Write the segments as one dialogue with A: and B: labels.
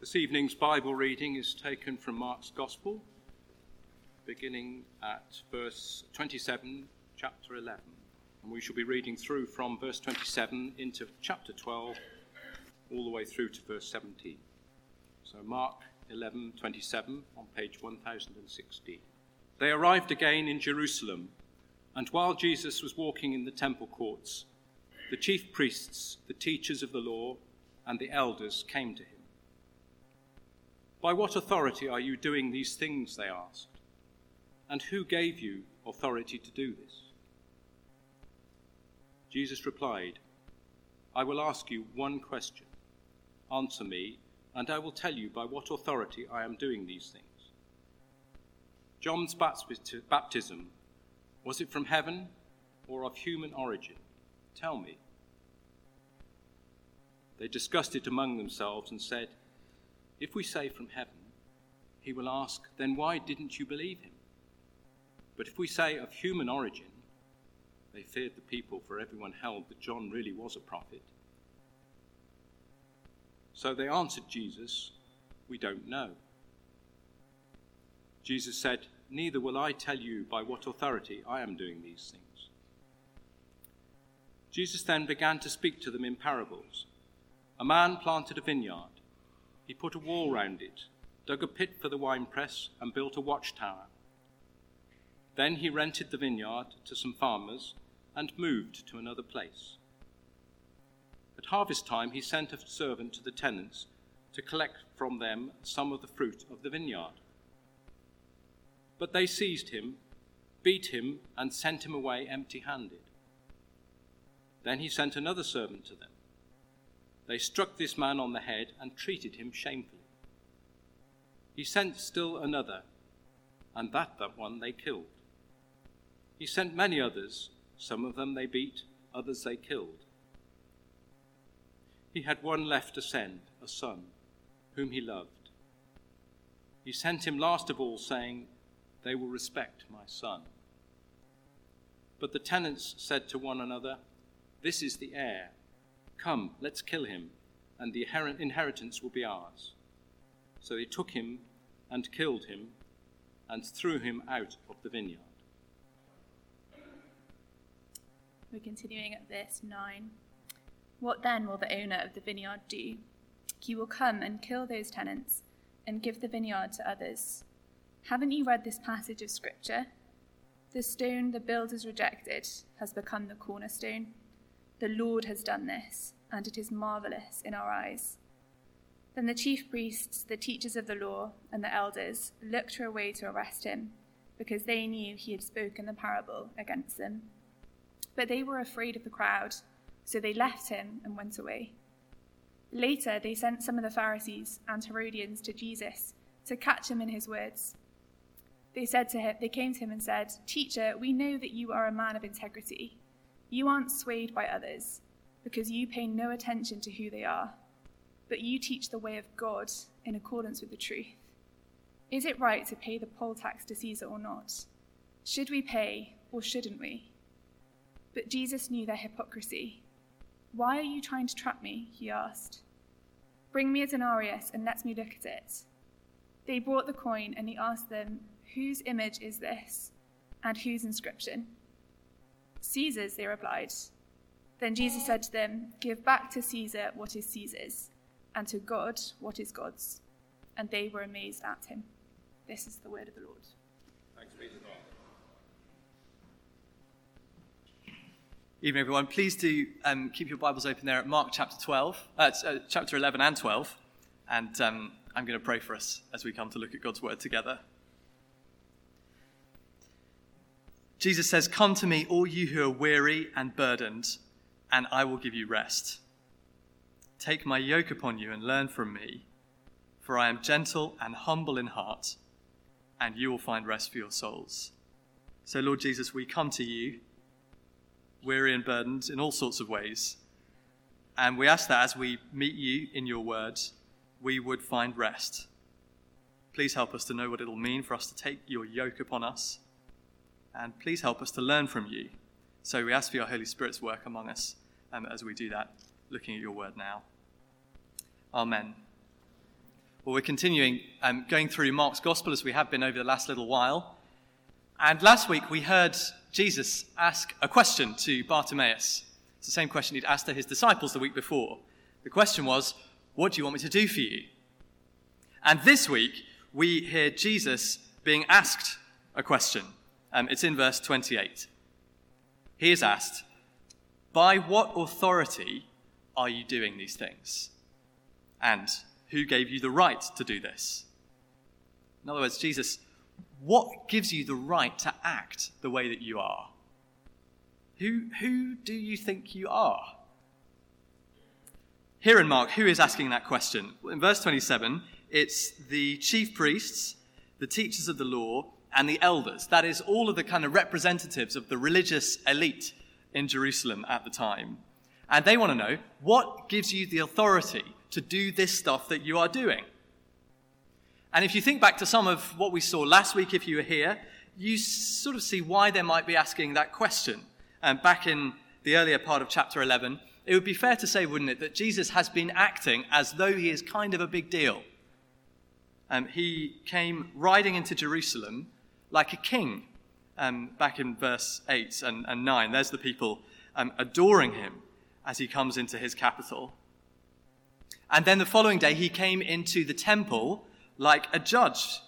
A: This evening's Bible reading is taken from Mark's Gospel, beginning at verse 27, chapter 11. And we shall be reading through from verse 27 into chapter 12, all the way through to verse 17. So, Mark 11, 27 on page 1016. They arrived again in Jerusalem, and while Jesus was walking in the temple courts, the chief priests, the teachers of the law, and the elders came to him. By what authority are you doing these things? They asked. And who gave you authority to do this? Jesus replied, I will ask you one question. Answer me, and I will tell you by what authority I am doing these things. John's baptism, was it from heaven or of human origin? Tell me. They discussed it among themselves and said, if we say from heaven, he will ask, Then why didn't you believe him? But if we say of human origin, they feared the people, for everyone held that John really was a prophet. So they answered Jesus, We don't know. Jesus said, Neither will I tell you by what authority I am doing these things. Jesus then began to speak to them in parables. A man planted a vineyard he put a wall round it, dug a pit for the winepress, and built a watchtower. Then he rented the vineyard to some farmers and moved to another place. At harvest time, he sent a servant to the tenants to collect from them some of the fruit of the vineyard. But they seized him, beat him, and sent him away empty handed. Then he sent another servant to them they struck this man on the head and treated him shamefully. He sent still another, and that, that one they killed. He sent many others, some of them they beat, others they killed. He had one left to send, a son, whom he loved. He sent him last of all, saying, They will respect my son. But the tenants said to one another, This is the heir Come, let's kill him, and the inheritance will be ours. So they took him and killed him and threw him out of the vineyard.
B: We're continuing at verse 9. What then will the owner of the vineyard do? He will come and kill those tenants and give the vineyard to others. Haven't you read this passage of Scripture? The stone the builders rejected has become the cornerstone. The Lord has done this, and it is marvelous in our eyes. Then the chief priests, the teachers of the law, and the elders looked for a way to arrest him, because they knew he had spoken the parable against them. But they were afraid of the crowd, so they left him and went away. Later, they sent some of the Pharisees and Herodians to Jesus to catch him in his words. They said to him, they came to him and said, Teacher, we know that you are a man of integrity you aren't swayed by others because you pay no attention to who they are, but you teach the way of God in accordance with the truth. Is it right to pay the poll tax to Caesar or not? Should we pay or shouldn't we? But Jesus knew their hypocrisy. Why are you trying to trap me? he asked. Bring me a denarius and let me look at it. They brought the coin and he asked them, Whose image is this? And whose inscription? Caesar's, they replied. Then Jesus said to them, Give back to Caesar what is Caesar's, and to God what is God's. And they were amazed at him. This is the word of the Lord.
A: Thanks be to God.
C: Evening, everyone. Please do um, keep your Bibles open there at Mark chapter 12, uh, uh, chapter 11 and 12. And um, I'm going to pray for us as we come to look at God's word together. Jesus says, Come to me, all you who are weary and burdened, and I will give you rest. Take my yoke upon you and learn from me, for I am gentle and humble in heart, and you will find rest for your souls. So, Lord Jesus, we come to you, weary and burdened in all sorts of ways. And we ask that as we meet you in your words, we would find rest. Please help us to know what it will mean for us to take your yoke upon us and please help us to learn from you. So we ask for your Holy Spirit's work among us um, as we do that, looking at your word now. Amen. Well, we're continuing um, going through Mark's Gospel as we have been over the last little while. And last week we heard Jesus ask a question to Bartimaeus. It's the same question he'd asked to his disciples the week before. The question was, What do you want me to do for you? And this week we hear Jesus being asked a question. Um, it's in verse 28. He is asked, By what authority are you doing these things? And who gave you the right to do this? In other words, Jesus, what gives you the right to act the way that you are? Who, who do you think you are? Here in Mark, who is asking that question? In verse 27, it's the chief priests, the teachers of the law, and the elders. That is, all of the kind of representatives of the religious elite in Jerusalem at the time. And they want to know what gives you the authority to do this stuff that you are doing. And if you think back to some of what we saw last week, if you were here, you sort of see why they might be asking that question. And back in the earlier part of chapter 11, it would be fair to say, wouldn't it, that Jesus has been acting as though he is kind of a big deal. Um, he came riding into Jerusalem like a king, um, back in verse 8 and, and 9. There's the people um, adoring him as he comes into his capital. And then the following day, he came into the temple like a judge.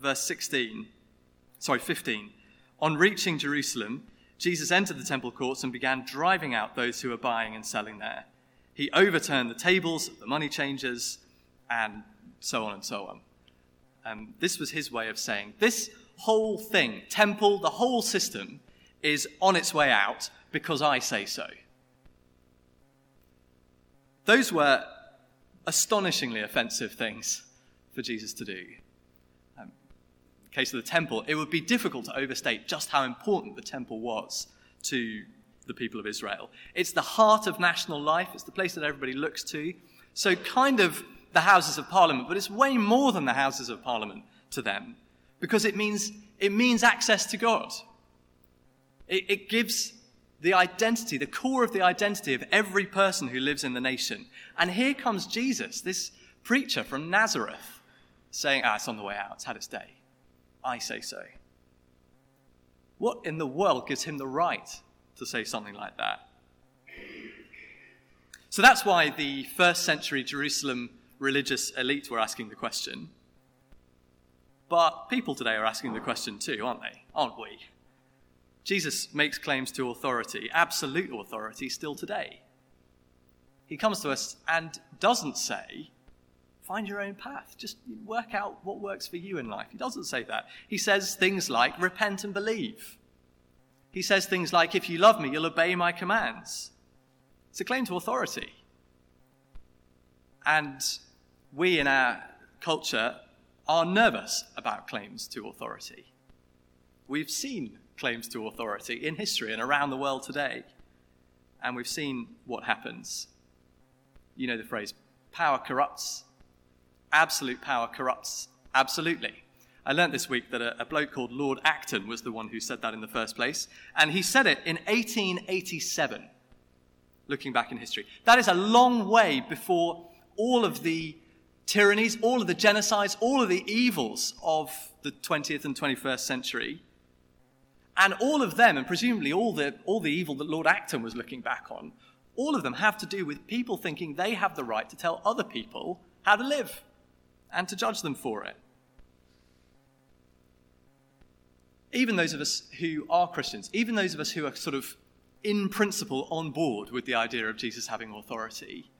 C: Verse 16, sorry, 15. On reaching Jerusalem, Jesus entered the temple courts and began driving out those who were buying and selling there. He overturned the tables the money changers and so on and so on. Um, this was his way of saying this whole thing, temple, the whole system, is on its way out because I say so. Those were astonishingly offensive things for Jesus to do. Um, in the case of the temple, it would be difficult to overstate just how important the temple was to the people of Israel. It's the heart of national life, it's the place that everybody looks to. So, kind of the Houses of Parliament, but it's way more than the Houses of Parliament to them because it means, it means access to God. It, it gives the identity, the core of the identity of every person who lives in the nation. And here comes Jesus, this preacher from Nazareth, saying, Ah, it's on the way out, it's had its day. I say so. What in the world gives him the right to say something like that? So that's why the first century Jerusalem religious elite were asking the question. But people today are asking the question too, aren't they? Aren't we? Jesus makes claims to authority, absolute authority, still today. He comes to us and doesn't say, find your own path. Just work out what works for you in life. He doesn't say that. He says things like, repent and believe. He says things like, if you love me, you'll obey my commands. It's a claim to authority. And we in our culture are nervous about claims to authority. We've seen claims to authority in history and around the world today. And we've seen what happens. You know the phrase power corrupts. Absolute power corrupts absolutely. I learnt this week that a, a, bloke called Lord Acton was the one who said that in the first place. And he said it in 1887, looking back in history. That is a long way before all of the tyrannies, all of the genocides, all of the evils of the 20th and 21st century and all of them, and presumably all the, all the evil that Lord Acton was looking back on, all of them have to do with people thinking they have the right to tell other people how to live and to judge them for it. Even those of us who are Christians, even those of us who are sort of in principle on board with the idea of Jesus having authority,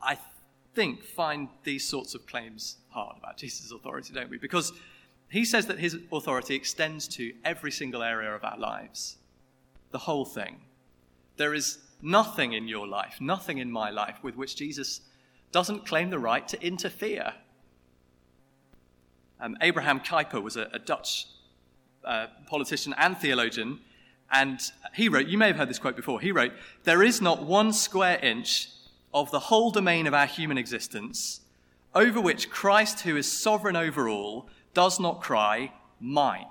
C: I think find these sorts of claims hard about Jesus' authority, don't we? Because he says that his authority extends to every single area of our lives, the whole thing. There is nothing in your life, nothing in my life, with which Jesus doesn't claim the right to interfere. Um, Abraham Kuyper was a, a Dutch uh, politician and theologian, and he wrote, you may have heard this quote before, he wrote, There is not one square inch of the whole domain of our human existence over which Christ, who is sovereign over all, does not cry, Mine.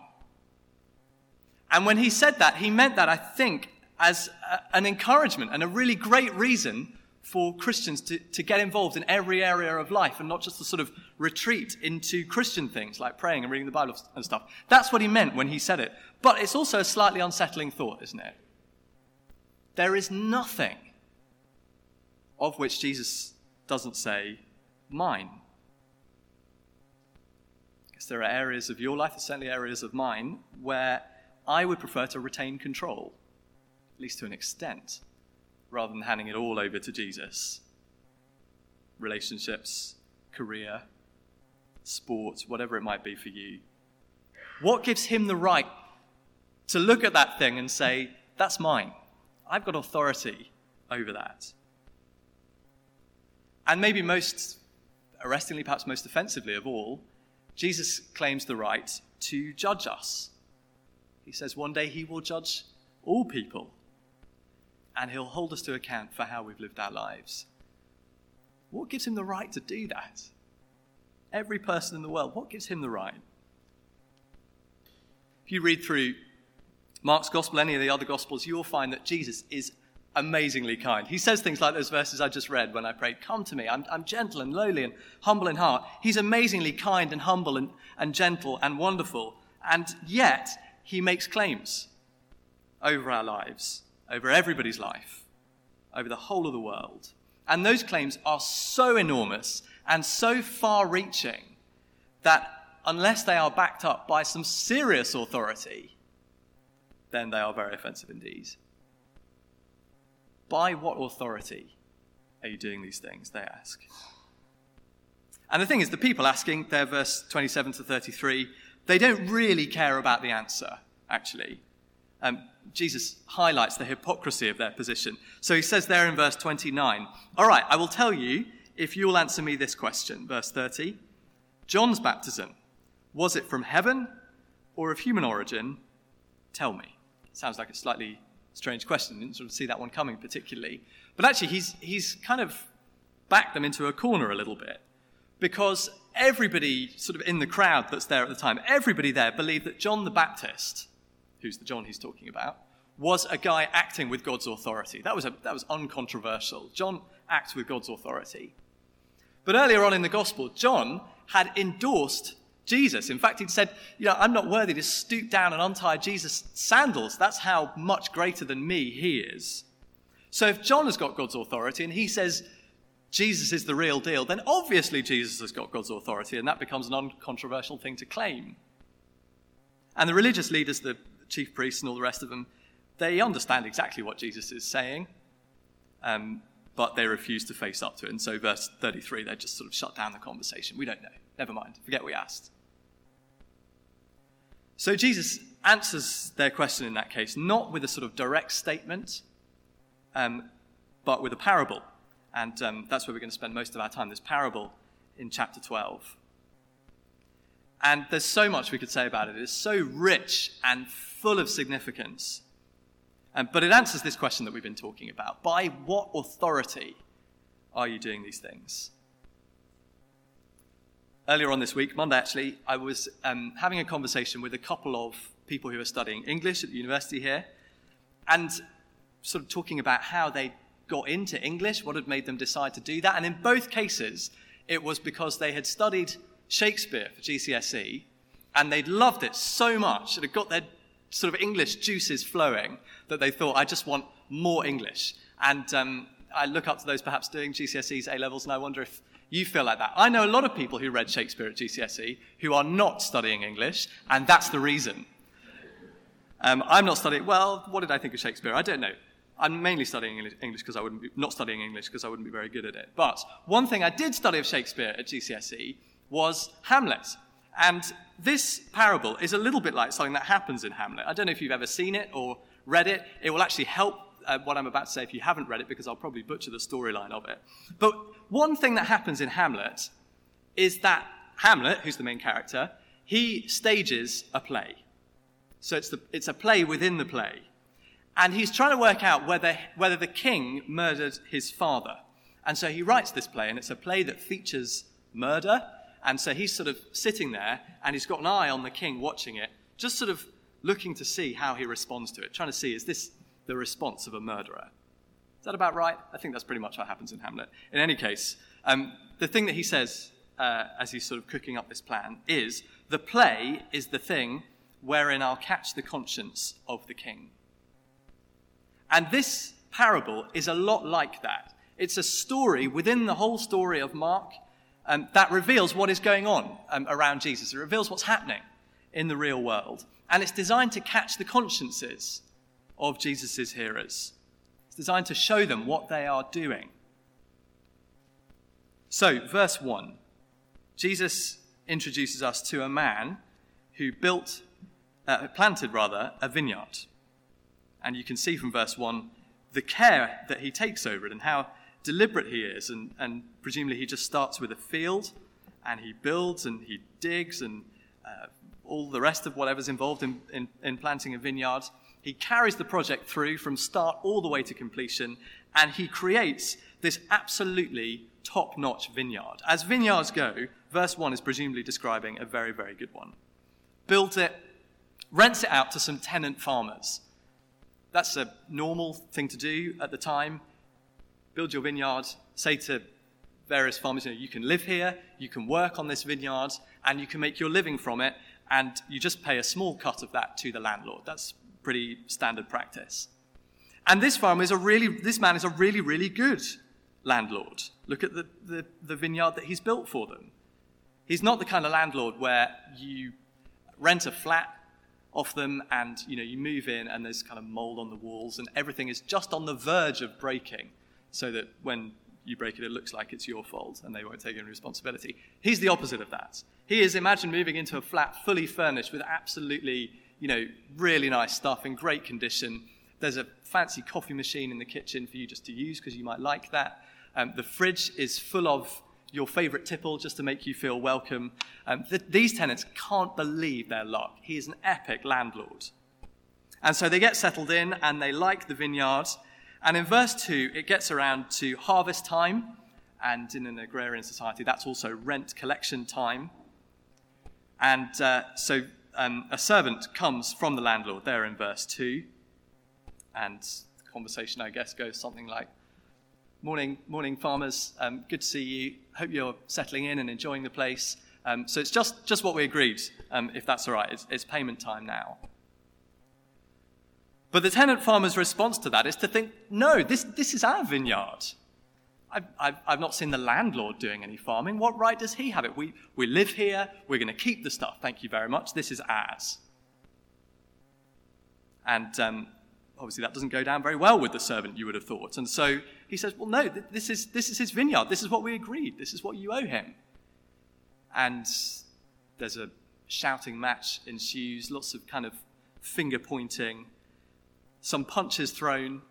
C: And when he said that, he meant that, I think, as a, an encouragement and a really great reason for Christians to, to get involved in every area of life and not just to sort of retreat into Christian things like praying and reading the Bible and stuff. That's what he meant when he said it. But it's also a slightly unsettling thought, isn't it? There is nothing of which Jesus doesn't say, mine. Because there are areas of your life, certainly areas of mine, where I would prefer to retain control, at least to an extent, rather than handing it all over to Jesus. Relationships, career, sports, whatever it might be for you. What gives him the right to look at that thing and say, that's mine? I've got authority over that. And maybe most arrestingly, perhaps most offensively of all, Jesus claims the right to judge us. He says one day he will judge all people and he'll hold us to account for how we've lived our lives. What gives him the right to do that? Every person in the world, what gives him the right? If you read through Mark's gospel, any of the other gospels, you will find that Jesus is amazingly kind. He says things like those verses I just read when I prayed, Come to me. I'm, I'm gentle and lowly and humble in heart. He's amazingly kind and humble and, and gentle and wonderful. And yet, he makes claims over our lives, over everybody's life, over the whole of the world. And those claims are so enormous and so far reaching that unless they are backed up by some serious authority, then they are very offensive indeed. By what authority are you doing these things? They ask. And the thing is, the people asking, they're verse 27 to 33, they don't really care about the answer, actually. Um, Jesus highlights the hypocrisy of their position. So he says there in verse 29, All right, I will tell you if you will answer me this question. Verse 30 John's baptism, was it from heaven or of human origin? Tell me. Sounds like a slightly strange question. Didn't sort of see that one coming particularly. But actually, he's, he's kind of backed them into a corner a little bit because everybody sort of in the crowd that's there at the time, everybody there believed that John the Baptist, who's the John he's talking about, was a guy acting with God's authority. That was, a, that was uncontroversial. John acts with God's authority. But earlier on in the gospel, John had endorsed Jesus. In fact, he'd said, You know, I'm not worthy to stoop down and untie Jesus' sandals. That's how much greater than me he is. So if John has got God's authority and he says Jesus is the real deal, then obviously Jesus has got God's authority, and that becomes an uncontroversial thing to claim. And the religious leaders, the chief priests, and all the rest of them, they understand exactly what Jesus is saying, um, but they refuse to face up to it. And so, verse 33, they just sort of shut down the conversation. We don't know. Never mind. Forget we asked. So Jesus answers their question in that case, not with a sort of direct statement, um, but with a parable. And um, that's where we're going to spend most of our time, this parable in chapter 12. And there's so much we could say about it. It's so rich and full of significance. Um, but it answers this question that we've been talking about. By what authority are you doing these things? Earlier on this week, Monday actually, I was um, having a conversation with a couple of people who are studying English at the university here, and sort of talking about how they got into English, what had made them decide to do that. And in both cases, it was because they had studied Shakespeare for GCSE, and they'd loved it so much, it had got their sort of English juices flowing, that they thought, I just want more English. And um, I look up to those perhaps doing GCSEs, A levels, and I wonder if you feel like that. I know a lot of people who read Shakespeare at GCSE who are not studying English, and that's the reason. Um, I'm not studying, well, what did I think of Shakespeare? I don't know. I'm mainly studying English because I wouldn't be, not studying English because I wouldn't be very good at it. But one thing I did study of Shakespeare at GCSE was Hamlet. And this parable is a little bit like something that happens in Hamlet. I don't know if you've ever seen it or read it. It will actually help uh, what I'm about to say if you haven't read it, because I'll probably butcher the storyline of it. But one thing that happens in Hamlet is that Hamlet, who's the main character, he stages a play. So it's, the, it's a play within the play. And he's trying to work out whether, whether the king murdered his father. And so he writes this play, and it's a play that features murder. And so he's sort of sitting there, and he's got an eye on the king watching it, just sort of looking to see how he responds to it, trying to see is this the response of a murderer. Is that about right? I think that's pretty much what happens in Hamlet. In any case, um, the thing that he says, uh, as he's sort of cooking up this plan, is the play is the thing wherein I'll catch the conscience of the king. And this parable is a lot like that. It's a story within the whole story of Mark um, that reveals what is going on um, around Jesus. It reveals what's happening in the real world. And it's designed to catch the consciences of Jesus' hearers. It's designed to show them what they are doing. So, verse 1 Jesus introduces us to a man who built, uh, planted rather, a vineyard. And you can see from verse 1 the care that he takes over it and how deliberate he is. And, and presumably he just starts with a field and he builds and he digs and uh, all the rest of whatever's involved in, in, in planting a vineyard. He carries the project through from start all the way to completion and he creates this absolutely top notch vineyard. As vineyards go, verse 1 is presumably describing a very, very good one. Built it, rents it out to some tenant farmers. That's a normal thing to do at the time. Build your vineyard, say to various farmers, you know, you can live here, you can work on this vineyard, and you can make your living from it, and you just pay a small cut of that to the landlord. That's pretty standard practice. And this farmer is a really, this man is a really, really good landlord. Look at the, the, the vineyard that he's built for them. He's not the kind of landlord where you rent a flat off them and you know you move in and there's kind of mold on the walls and everything is just on the verge of breaking so that when you break it it looks like it's your fault and they won't take any responsibility he's the opposite of that he is imagine moving into a flat fully furnished with absolutely you know really nice stuff in great condition there's a fancy coffee machine in the kitchen for you just to use because you might like that um, the fridge is full of your favorite tipple just to make you feel welcome. Um, th- these tenants can't believe their luck. He is an epic landlord. And so they get settled in and they like the vineyard. And in verse 2, it gets around to harvest time. And in an agrarian society, that's also rent collection time. And uh, so um, a servant comes from the landlord there in verse 2. And the conversation, I guess, goes something like, Morning, morning, farmers. Um, good to see you. Hope you're settling in and enjoying the place. Um, so it's just, just what we agreed, um, if that's all right. It's, it's payment time now. But the tenant farmer's response to that is to think, no, this, this is our vineyard. I've, I've, not seen the landlord doing any farming. What right does he have it? We, we live here. We're going to keep the stuff. Thank you very much. This is ours. And um, obviously, that doesn't go down very well with the servant, you would have thought. And so he says, Well, no, this is, this is his vineyard. This is what we agreed. This is what you owe him. And there's a shouting match ensues, lots of kind of finger pointing, some punches thrown.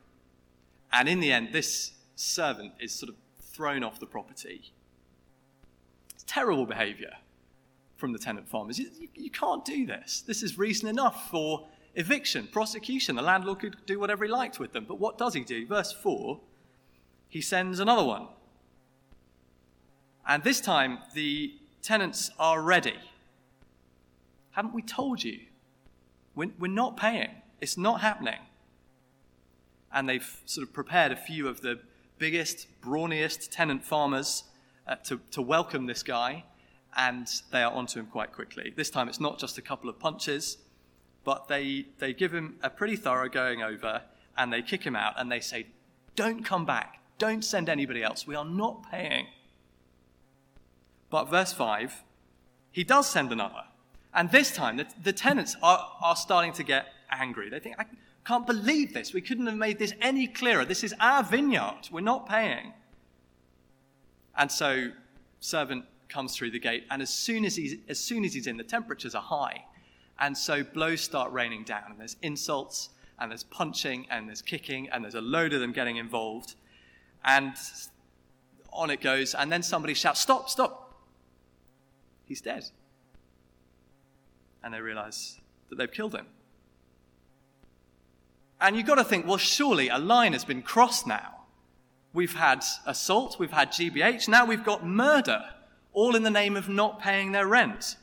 C: And in the end, this servant is sort of thrown off the property. It's terrible behavior from the tenant farmers. You, you, you, can't do this. This is reason enough for eviction, prosecution. The landlord could do whatever he liked with them. But what does he do? Verse 4 he sends another one. And this time, the tenants are ready. Haven't we told you? We're, we're not paying. It's not happening. And they've sort of prepared a few of the biggest, brawniest tenant farmers uh, to, to welcome this guy, and they are onto him quite quickly. This time, it's not just a couple of punches, but they, they give him a pretty thorough going over, and they kick him out, and they say, Don't come back. Don't send anybody else. We are not paying. But verse 5, he does send another. And this time, the, the tenants are, are starting to get angry. They think, I can't believe this. We couldn't have made this any clearer. This is our vineyard. We're not paying. And so, servant comes through the gate, and as soon as he's, as soon as he's in, the temperatures are high. And so, blows start raining down, and there's insults, and there's punching, and there's kicking, and there's a load of them getting involved. And on it goes, and then somebody shouts, Stop, stop. He's dead. And they realize that they've killed him. And you've got to think, well, surely a line has been crossed now. We've had assault, we've had GBH, now we've got murder, all in the name of not paying their rent.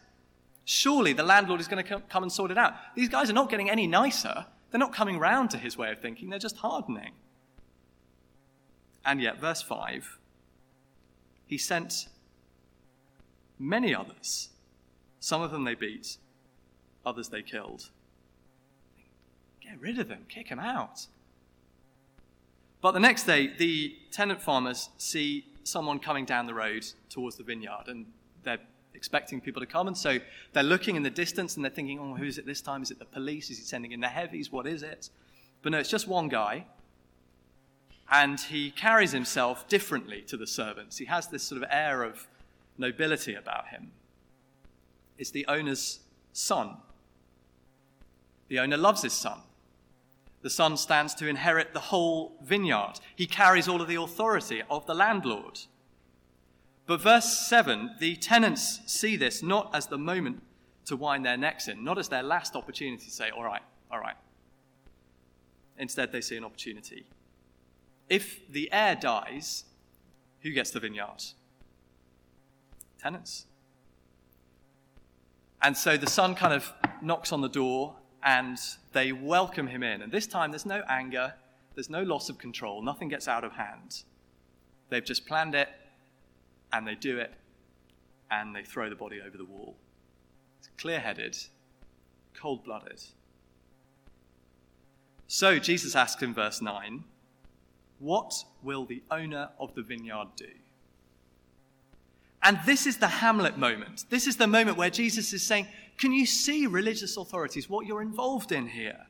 C: Surely the landlord is going to come and sort it out. These guys are not getting any nicer. They're not coming round to his way of thinking, they're just hardening. And yet, verse 5, he sent many others. Some of them they beat, others they killed. Get rid of them, kick them out. But the next day, the tenant farmers see someone coming down the road towards the vineyard, and they're expecting people to come. And so they're looking in the distance and they're thinking, oh, who is it this time? Is it the police? Is he sending in the heavies? What is it? But no, it's just one guy. And he carries himself differently to the servants. He has this sort of air of nobility about him. It's the owner's son. The owner loves his son. The son stands to inherit the whole vineyard. He carries all of the authority of the landlord. But verse 7 the tenants see this not as the moment to wind their necks in, not as their last opportunity to say, all right, all right. Instead, they see an opportunity. If the heir dies, who gets the vineyard? Tenants. And so the son kind of knocks on the door and they welcome him in. And this time there's no anger, there's no loss of control, nothing gets out of hand. They've just planned it and they do it and they throw the body over the wall. It's clear headed, cold blooded. So Jesus asks in verse 9, What will the owner of the vineyard do? And this is the Hamlet moment. This is the moment where Jesus is saying, Can you see, religious authorities, what you're involved in here?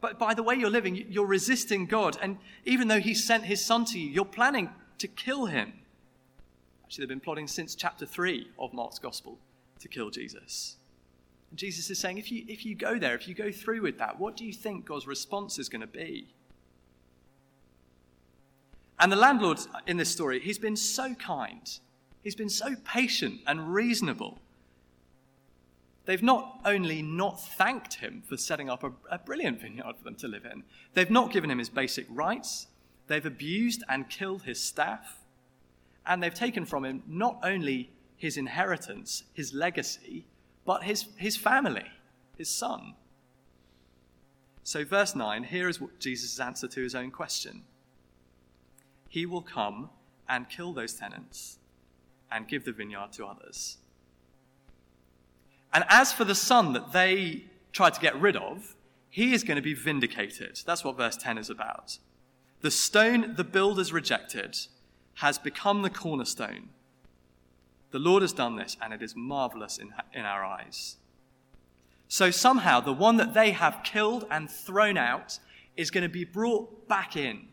C: But by the way you're living, you're resisting God. And even though He sent His Son to you, you're planning to kill Him. Actually, they've been plotting since chapter 3 of Mark's Gospel to kill Jesus. And Jesus is saying, if you, if you go there, if you go through with that, what do you think God's response is going to be? And the landlord in this story, he's been so kind. He's been so patient and reasonable. They've not only not thanked him for setting up a, a, brilliant vineyard for them to live in, they've not given him his basic rights, they've abused and killed his staff, and they've taken from him not only his inheritance, his legacy, but his, his family, his son. So, verse 9, here is what Jesus' answer to his own question He will come and kill those tenants and give the vineyard to others. And as for the son that they tried to get rid of, he is going to be vindicated. That's what verse 10 is about. The stone the builders rejected has become the cornerstone. The Lord has done this, and it is marvelous in, in our eyes. So somehow, the one that they have killed and thrown out is going to be brought back in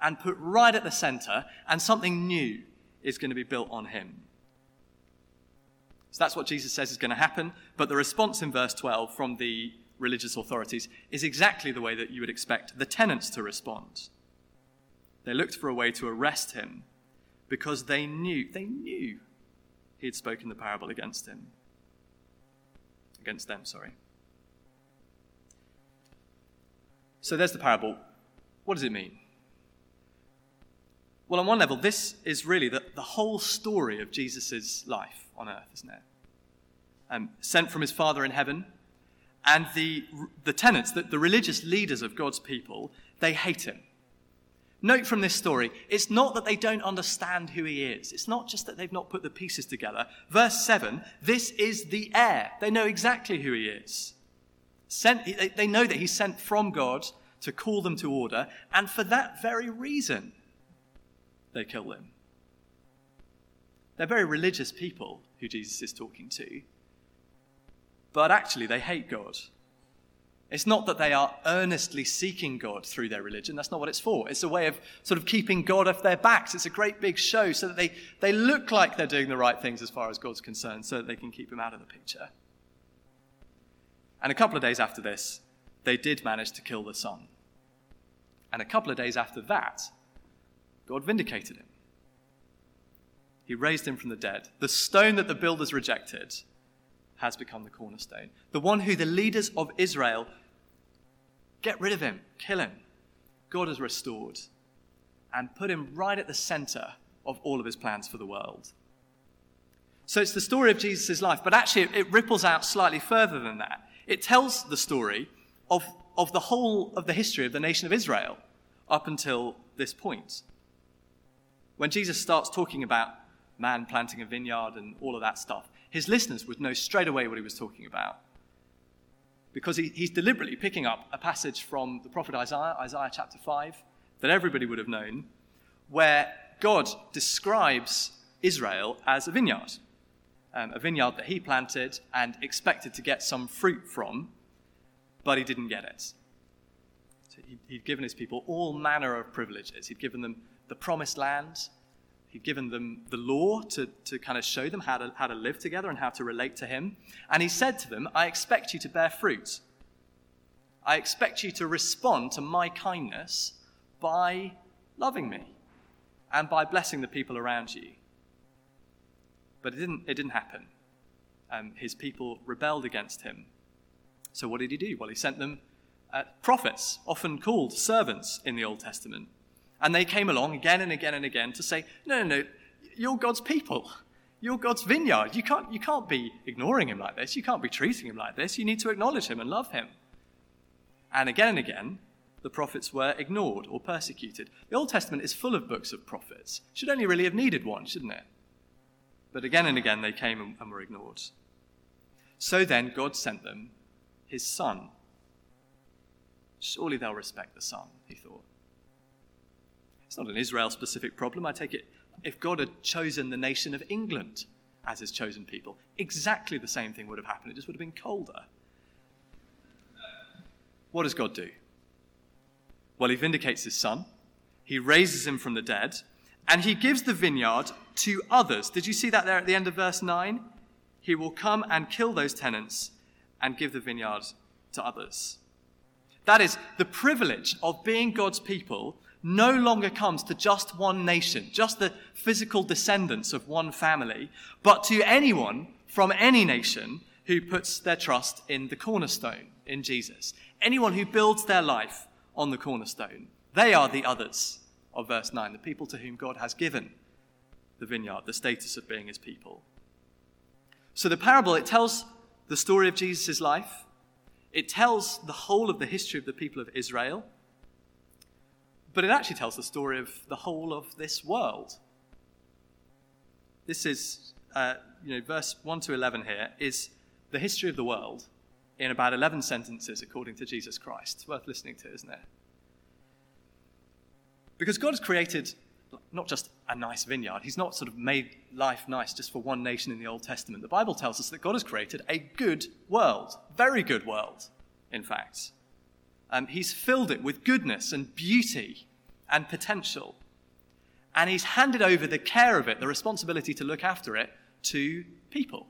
C: and put right at the center, and something new is going to be built on him. So that's what Jesus says is going to happen. But the response in verse 12 from the religious authorities is exactly the way that you would expect the tenants to respond. They looked for a way to arrest him because they knew, they knew he had spoken the parable against him. Against them, sorry. So there's the parable. What does it mean? Well, on one level, this is really the, the whole story of Jesus' life on earth, isn't it? Um, sent from his Father in heaven, and the, the tenants, the, the religious leaders of God's people, they hate him. Note from this story, it's not that they don't understand who he is. It's not just that they've not put the pieces together. Verse 7 this is the heir. They know exactly who he is. Sent, they know that he's sent from God to call them to order, and for that very reason, they kill them. They're very religious people who Jesus is talking to, but actually they hate God. It's not that they are earnestly seeking God through their religion. That's not what it's for. It's a way of sort of keeping God off their backs. It's a great big show so that they, they look like they're doing the right things as far as God's concerned, so that they can keep him out of the picture. And a couple of days after this, they did manage to kill the son. And a couple of days after that, God vindicated him. He raised him from the dead. The stone that the builders rejected has become the cornerstone. The one who the leaders of Israel get rid of him, kill him. God has restored and put him right at the center of all of his plans for the world. So it's the story of Jesus' life, but actually it ripples out slightly further than that. It tells the story of, of the whole of the history of the nation of Israel up until this point. When Jesus starts talking about man planting a vineyard and all of that stuff, his listeners would know straight away what he was talking about. Because he, he's deliberately picking up a passage from the prophet Isaiah, Isaiah chapter 5, that everybody would have known, where God describes Israel as a vineyard, um, a vineyard that he planted and expected to get some fruit from, but he didn't get it. So he'd given his people all manner of privileges. He'd given them the promised land, He'd given them the law to, to kind of show them how to, how to live together and how to relate to Him. And He said to them, I expect you to bear fruit. I expect you to respond to my kindness by loving me and by blessing the people around you. But it didn't, it didn't happen. Um, his people rebelled against him. So what did he do? Well, he sent them uh, prophets, often called servants in the Old Testament. And they came along again and again and again to say, no, no, no, you're God's people. You're God's vineyard. You can't, you can't be ignoring him like this. You can't be treating him like this. You need to acknowledge him and love him. And again and again, the prophets were ignored or persecuted. The Old Testament is full of books of prophets. Should only really have needed one, shouldn't it? But again and again, they came and were ignored. So then, God sent them his son. Surely they'll respect the son, he thought. It's not an Israel specific problem. I take it if God had chosen the nation of England as his chosen people, exactly the same thing would have happened. It just would have been colder. What does God do? Well, he vindicates his son, he raises him from the dead, and he gives the vineyard to others. Did you see that there at the end of verse 9? He will come and kill those tenants and give the vineyard to others. That is, the privilege of being God's people no longer comes to just one nation, just the physical descendants of one family, but to anyone from any nation who puts their trust in the cornerstone, in Jesus. Anyone who builds their life on the cornerstone. They are the others of verse 9, the people to whom God has given the vineyard, the status of being his people. So the parable, it tells the story of Jesus' life. It tells the whole of the history of the people of Israel but it actually tells the story of the whole of this world. This is, uh, you know, verse 1 to 11 here is the history of the world in about 11 sentences according to Jesus Christ. It's worth listening to, isn't it? Because God has created not just a nice vineyard, He's not sort of made life nice just for one nation in the Old Testament. The Bible tells us that God has created a good world, very good world, in fact. Um, he's filled it with goodness and beauty and potential. And he's handed over the care of it, the responsibility to look after it, to people,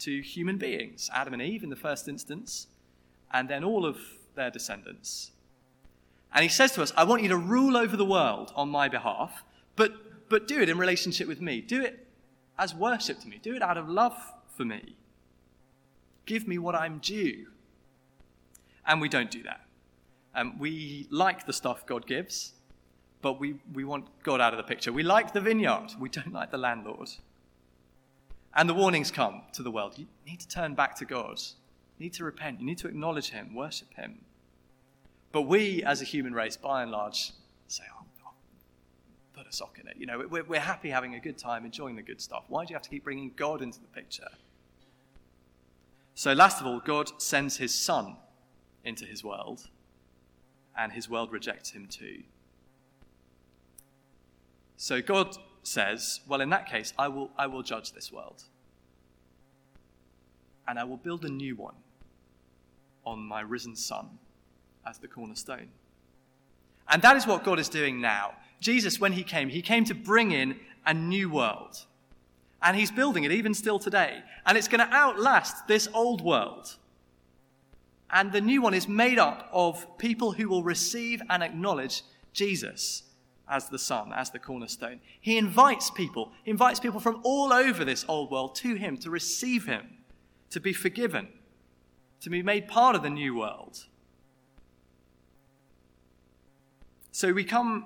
C: to human beings, Adam and Eve in the first instance, and then all of their descendants. And he says to us, I want you to rule over the world on my behalf, but, but do it in relationship with me. Do it as worship to me. Do it out of love for me. Give me what I'm due. And we don't do that. Um, we like the stuff God gives, but we, we want God out of the picture. We like the vineyard, we don't like the landlord. And the warnings come to the world. You need to turn back to God. You need to repent. You need to acknowledge Him, worship Him. But we, as a human race, by and large, say, oh, put a sock in it. You know, we're, we're happy having a good time, enjoying the good stuff. Why do you have to keep bringing God into the picture? So, last of all, God sends His Son into His world and his world rejects him too. So God says, Well, in that case, I will, I will judge this world. And I will build a new one on my risen Son as the cornerstone. And that is what God is doing now. Jesus, when he came, he came to bring in a new world. And he's building it even still today. And it's going to outlast this old world. And the new one is made up of people who will receive and acknowledge Jesus as the Son, as the cornerstone. He invites people, he invites people from all over this old world to him to receive him, to be forgiven, to be made part of the new world. So we come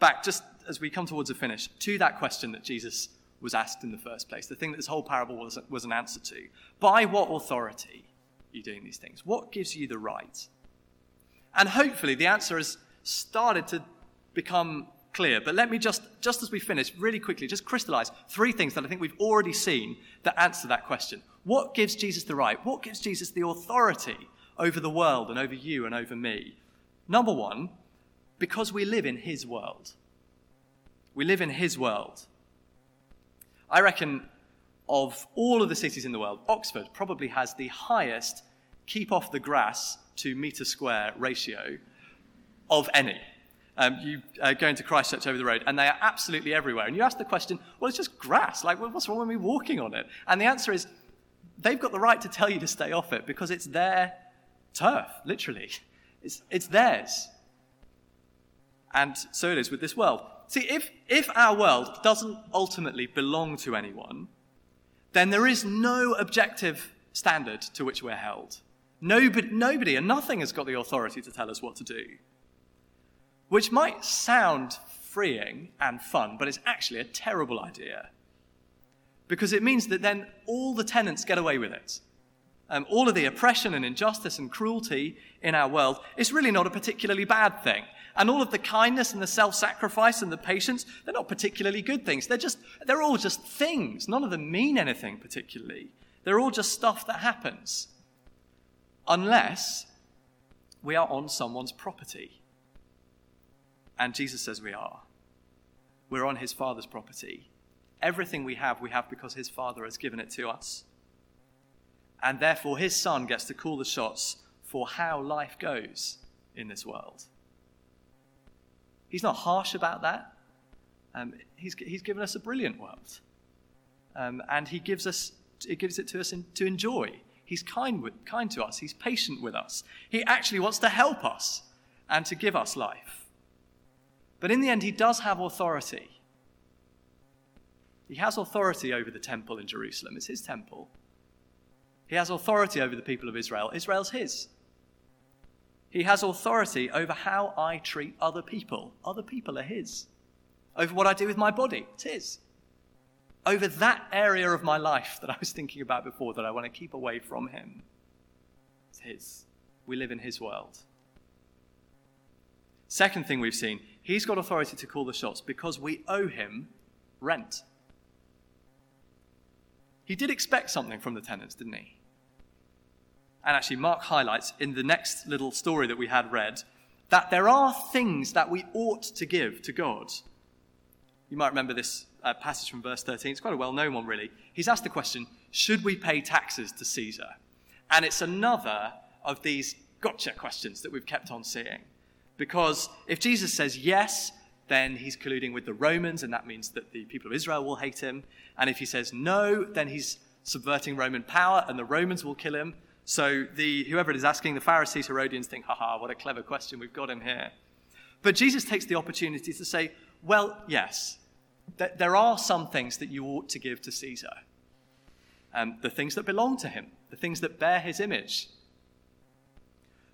C: back, just as we come towards a finish, to that question that Jesus was asked in the first place, the thing that this whole parable was, was an answer to. By what authority? You doing these things? What gives you the right? And hopefully the answer has started to become clear. But let me just, just as we finish, really quickly, just crystallize three things that I think we've already seen that answer that question. What gives Jesus the right? What gives Jesus the authority over the world and over you and over me? Number one, because we live in his world. We live in his world. I reckon of all of the cities in the world, Oxford probably has the highest keep off the grass to metre square ratio of any. Um, you uh, go into Christ Church over the road, and they are absolutely everywhere. And you ask the question, well, it's just grass. Like, what's wrong with me walking on it? And the answer is, they've got the right to tell you to stay off it because it's their turf, literally. It's, it's theirs. And so it is with this world. See, if, if our world doesn't ultimately belong to anyone, then there is no objective standard to which we're held. Nobody, nobody and nothing has got the authority to tell us what to do. Which might sound freeing and fun, but it's actually a terrible idea. Because it means that then all the tenants get away with it. Um, all of the oppression and injustice and cruelty in our world is really not a particularly bad thing. And all of the kindness and the self sacrifice and the patience, they're not particularly good things. They're just, they're all just things. None of them mean anything particularly. They're all just stuff that happens. Unless we are on someone's property. And Jesus says we are. We're on his Father's property. Everything we have, we have because his Father has given it to us. And therefore, his Son gets to call the shots for how life goes in this world. He's not harsh about that. Um, he's, he's given us a brilliant world. Um, and he gives, us, he gives it to us in, to enjoy. He's kind, with, kind to us. He's patient with us. He actually wants to help us and to give us life. But in the end, he does have authority. He has authority over the temple in Jerusalem. It's his temple. He has authority over the people of Israel. Israel's his. He has authority over how I treat other people. Other people are His. Over what I do with my body, it's His. Over that area of my life that I was thinking about before that I want to keep away from Him, it's His. We live in His world. Second thing we've seen, He's got authority to call the shots because we owe Him rent. He did expect something from the tenants, didn't he? And actually Mark highlights in the next little story that we had read that there are things that we ought to give to God. You might remember this uh, passage from verse 13. It's quite a well known one, really. He's asked the question Should we pay taxes to Caesar? And it's another of these gotcha questions that we've kept on seeing. Because if Jesus says yes, then he's colluding with the Romans, and that means that the people of Israel will hate him. And if he says no, then he's subverting Roman power, and the Romans will kill him. So the, whoever it is asking, the Pharisees, Herodians think, haha, what a clever question, we've got him here. But Jesus takes the opportunity to say, well, yes, th- there are some things that you ought to give to Caesar. Um, the things that belong to him, the things that bear his image.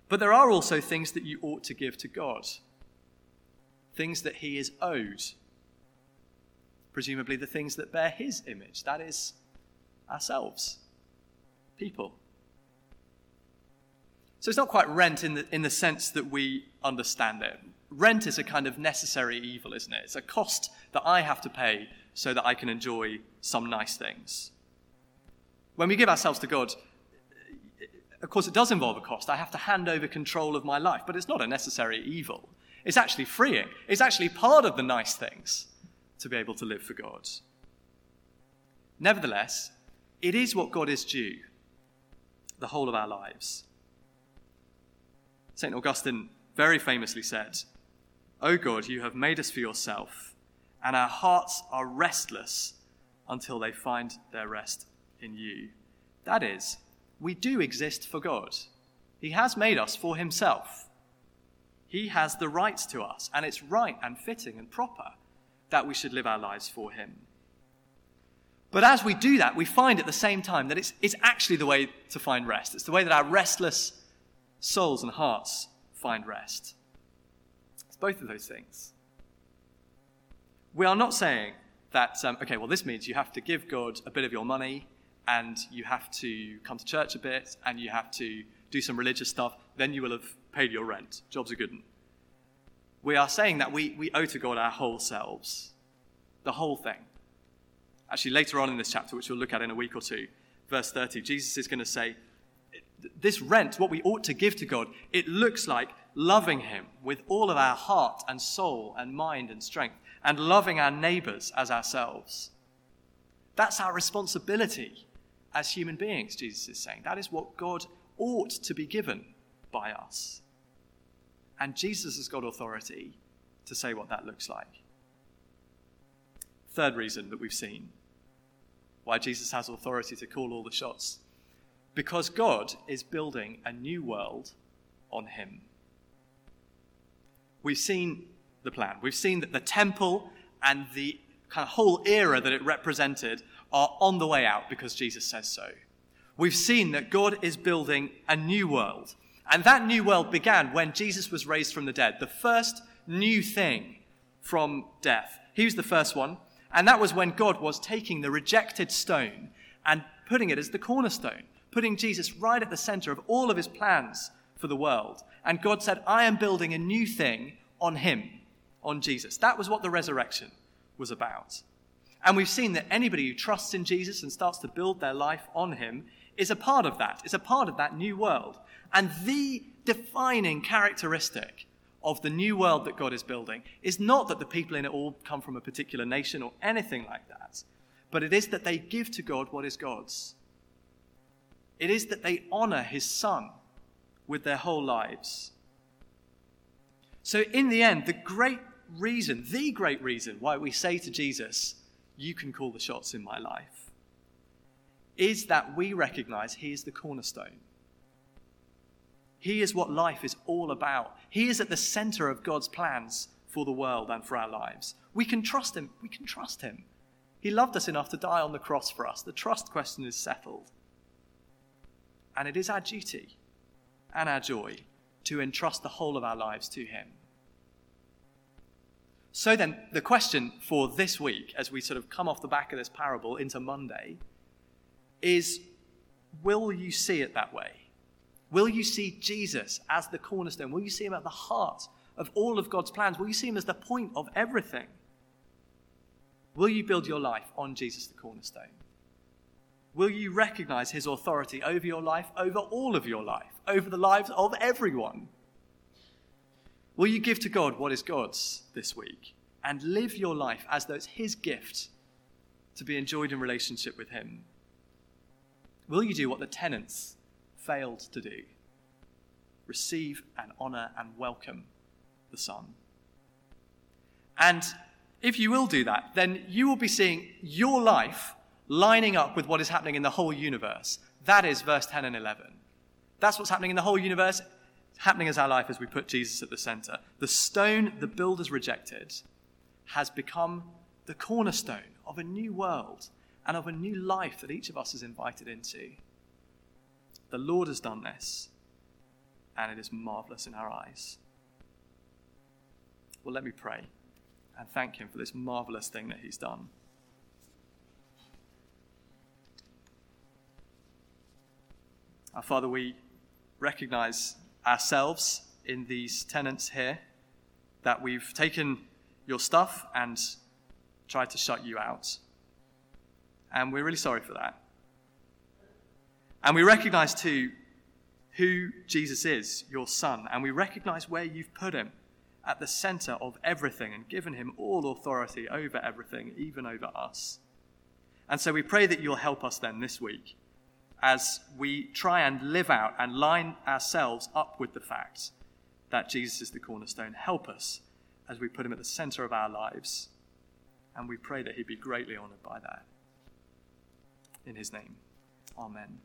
C: But there are also things that you ought to give to God, things that he is owed. Presumably, the things that bear his image, that is, ourselves, people. So it's not quite rent in the, in the sense that we understand it. Rent is a kind of necessary evil, isn't it? It's a cost that I have to pay so that I can enjoy some nice things. When we give ourselves to God, of course, it does involve a cost. I have to hand over control of my life, but it's not a necessary evil. It's actually freeing. It's actually part of the nice things to be able to live for God. Nevertheless, it is what God is due the whole of our lives. St. Augustine very famously said, O God, you have made us for yourself, and our hearts are restless until they find their rest in you. That is, we do exist for God. He has made us for himself. He has the rights to us, and it's right and fitting and proper that we should live our lives for him. But as we do that, we find at the same time that it's, it's actually the way to find rest. It's the way that our restless souls and hearts find rest. It's both of those things. We are not saying that, um, okay, well, this means you have to give God a bit of your money and you have to come to church a bit and you have to do some religious stuff, then you will have paid your rent. Job's are good we are saying that we, we owe to God our whole selves, the whole thing. Actually, later on in this chapter, which we'll look at in a week or two, verse 30, Jesus is going to say, This rent, what we ought to give to God, it looks like loving Him with all of our heart and soul and mind and strength, and loving our neighbors as ourselves. That's our responsibility as human beings, Jesus is saying. That is what God ought to be given by us. And Jesus has got authority to say what that looks like. Third reason that we've seen why Jesus has authority to call all the shots. Because God is building a new world on Him. We've seen the plan. We've seen that the temple and the kind of whole era that it represented are on the way out because Jesus says so. We've seen that God is building a new world. And that new world began when Jesus was raised from the dead, the first new thing from death. He was the first one. And that was when God was taking the rejected stone and putting it as the cornerstone, putting Jesus right at the center of all of his plans for the world. And God said, I am building a new thing on him, on Jesus. That was what the resurrection was about. And we've seen that anybody who trusts in Jesus and starts to build their life on him is a part of that, is a part of that new world. And the defining characteristic of the new world that God is building is not that the people in it all come from a particular nation or anything like that, but it is that they give to God what is God's. It is that they honor his Son with their whole lives. So, in the end, the great reason, the great reason why we say to Jesus, You can call the shots in my life, is that we recognize he is the cornerstone. He is what life is all about. He is at the center of God's plans for the world and for our lives. We can trust Him. We can trust Him. He loved us enough to die on the cross for us. The trust question is settled. And it is our duty and our joy to entrust the whole of our lives to Him. So then, the question for this week, as we sort of come off the back of this parable into Monday, is will you see it that way? Will you see Jesus as the cornerstone? Will you see him at the heart of all of God's plans? Will you see him as the point of everything? Will you build your life on Jesus, the cornerstone? Will you recognize his authority over your life, over all of your life, over the lives of everyone? Will you give to God what is God's this week and live your life as though it's his gift to be enjoyed in relationship with him? Will you do what the tenants failed to do receive and honor and welcome the Son. And if you will do that, then you will be seeing your life lining up with what is happening in the whole universe. That is verse 10 and 11. That's what's happening in the whole universe, happening as our life as we put Jesus at the center. The stone the builders rejected has become the cornerstone of a new world and of a new life that each of us is invited into. The Lord has done this, and it is marvelous in our eyes. Well, let me pray and thank Him for this marvelous thing that He's done. Our Father, we recognize ourselves in these tenants here, that we've taken your stuff and tried to shut you out. And we're really sorry for that. And we recognize too who Jesus is, your Son, and we recognize where you've put him at the center of everything and given him all authority over everything, even over us. And so we pray that you'll help us then this week as we try and live out and line ourselves up with the fact that Jesus is the cornerstone. Help us as we put him at the center of our lives. And we pray that he be greatly honored by that. In his name, amen.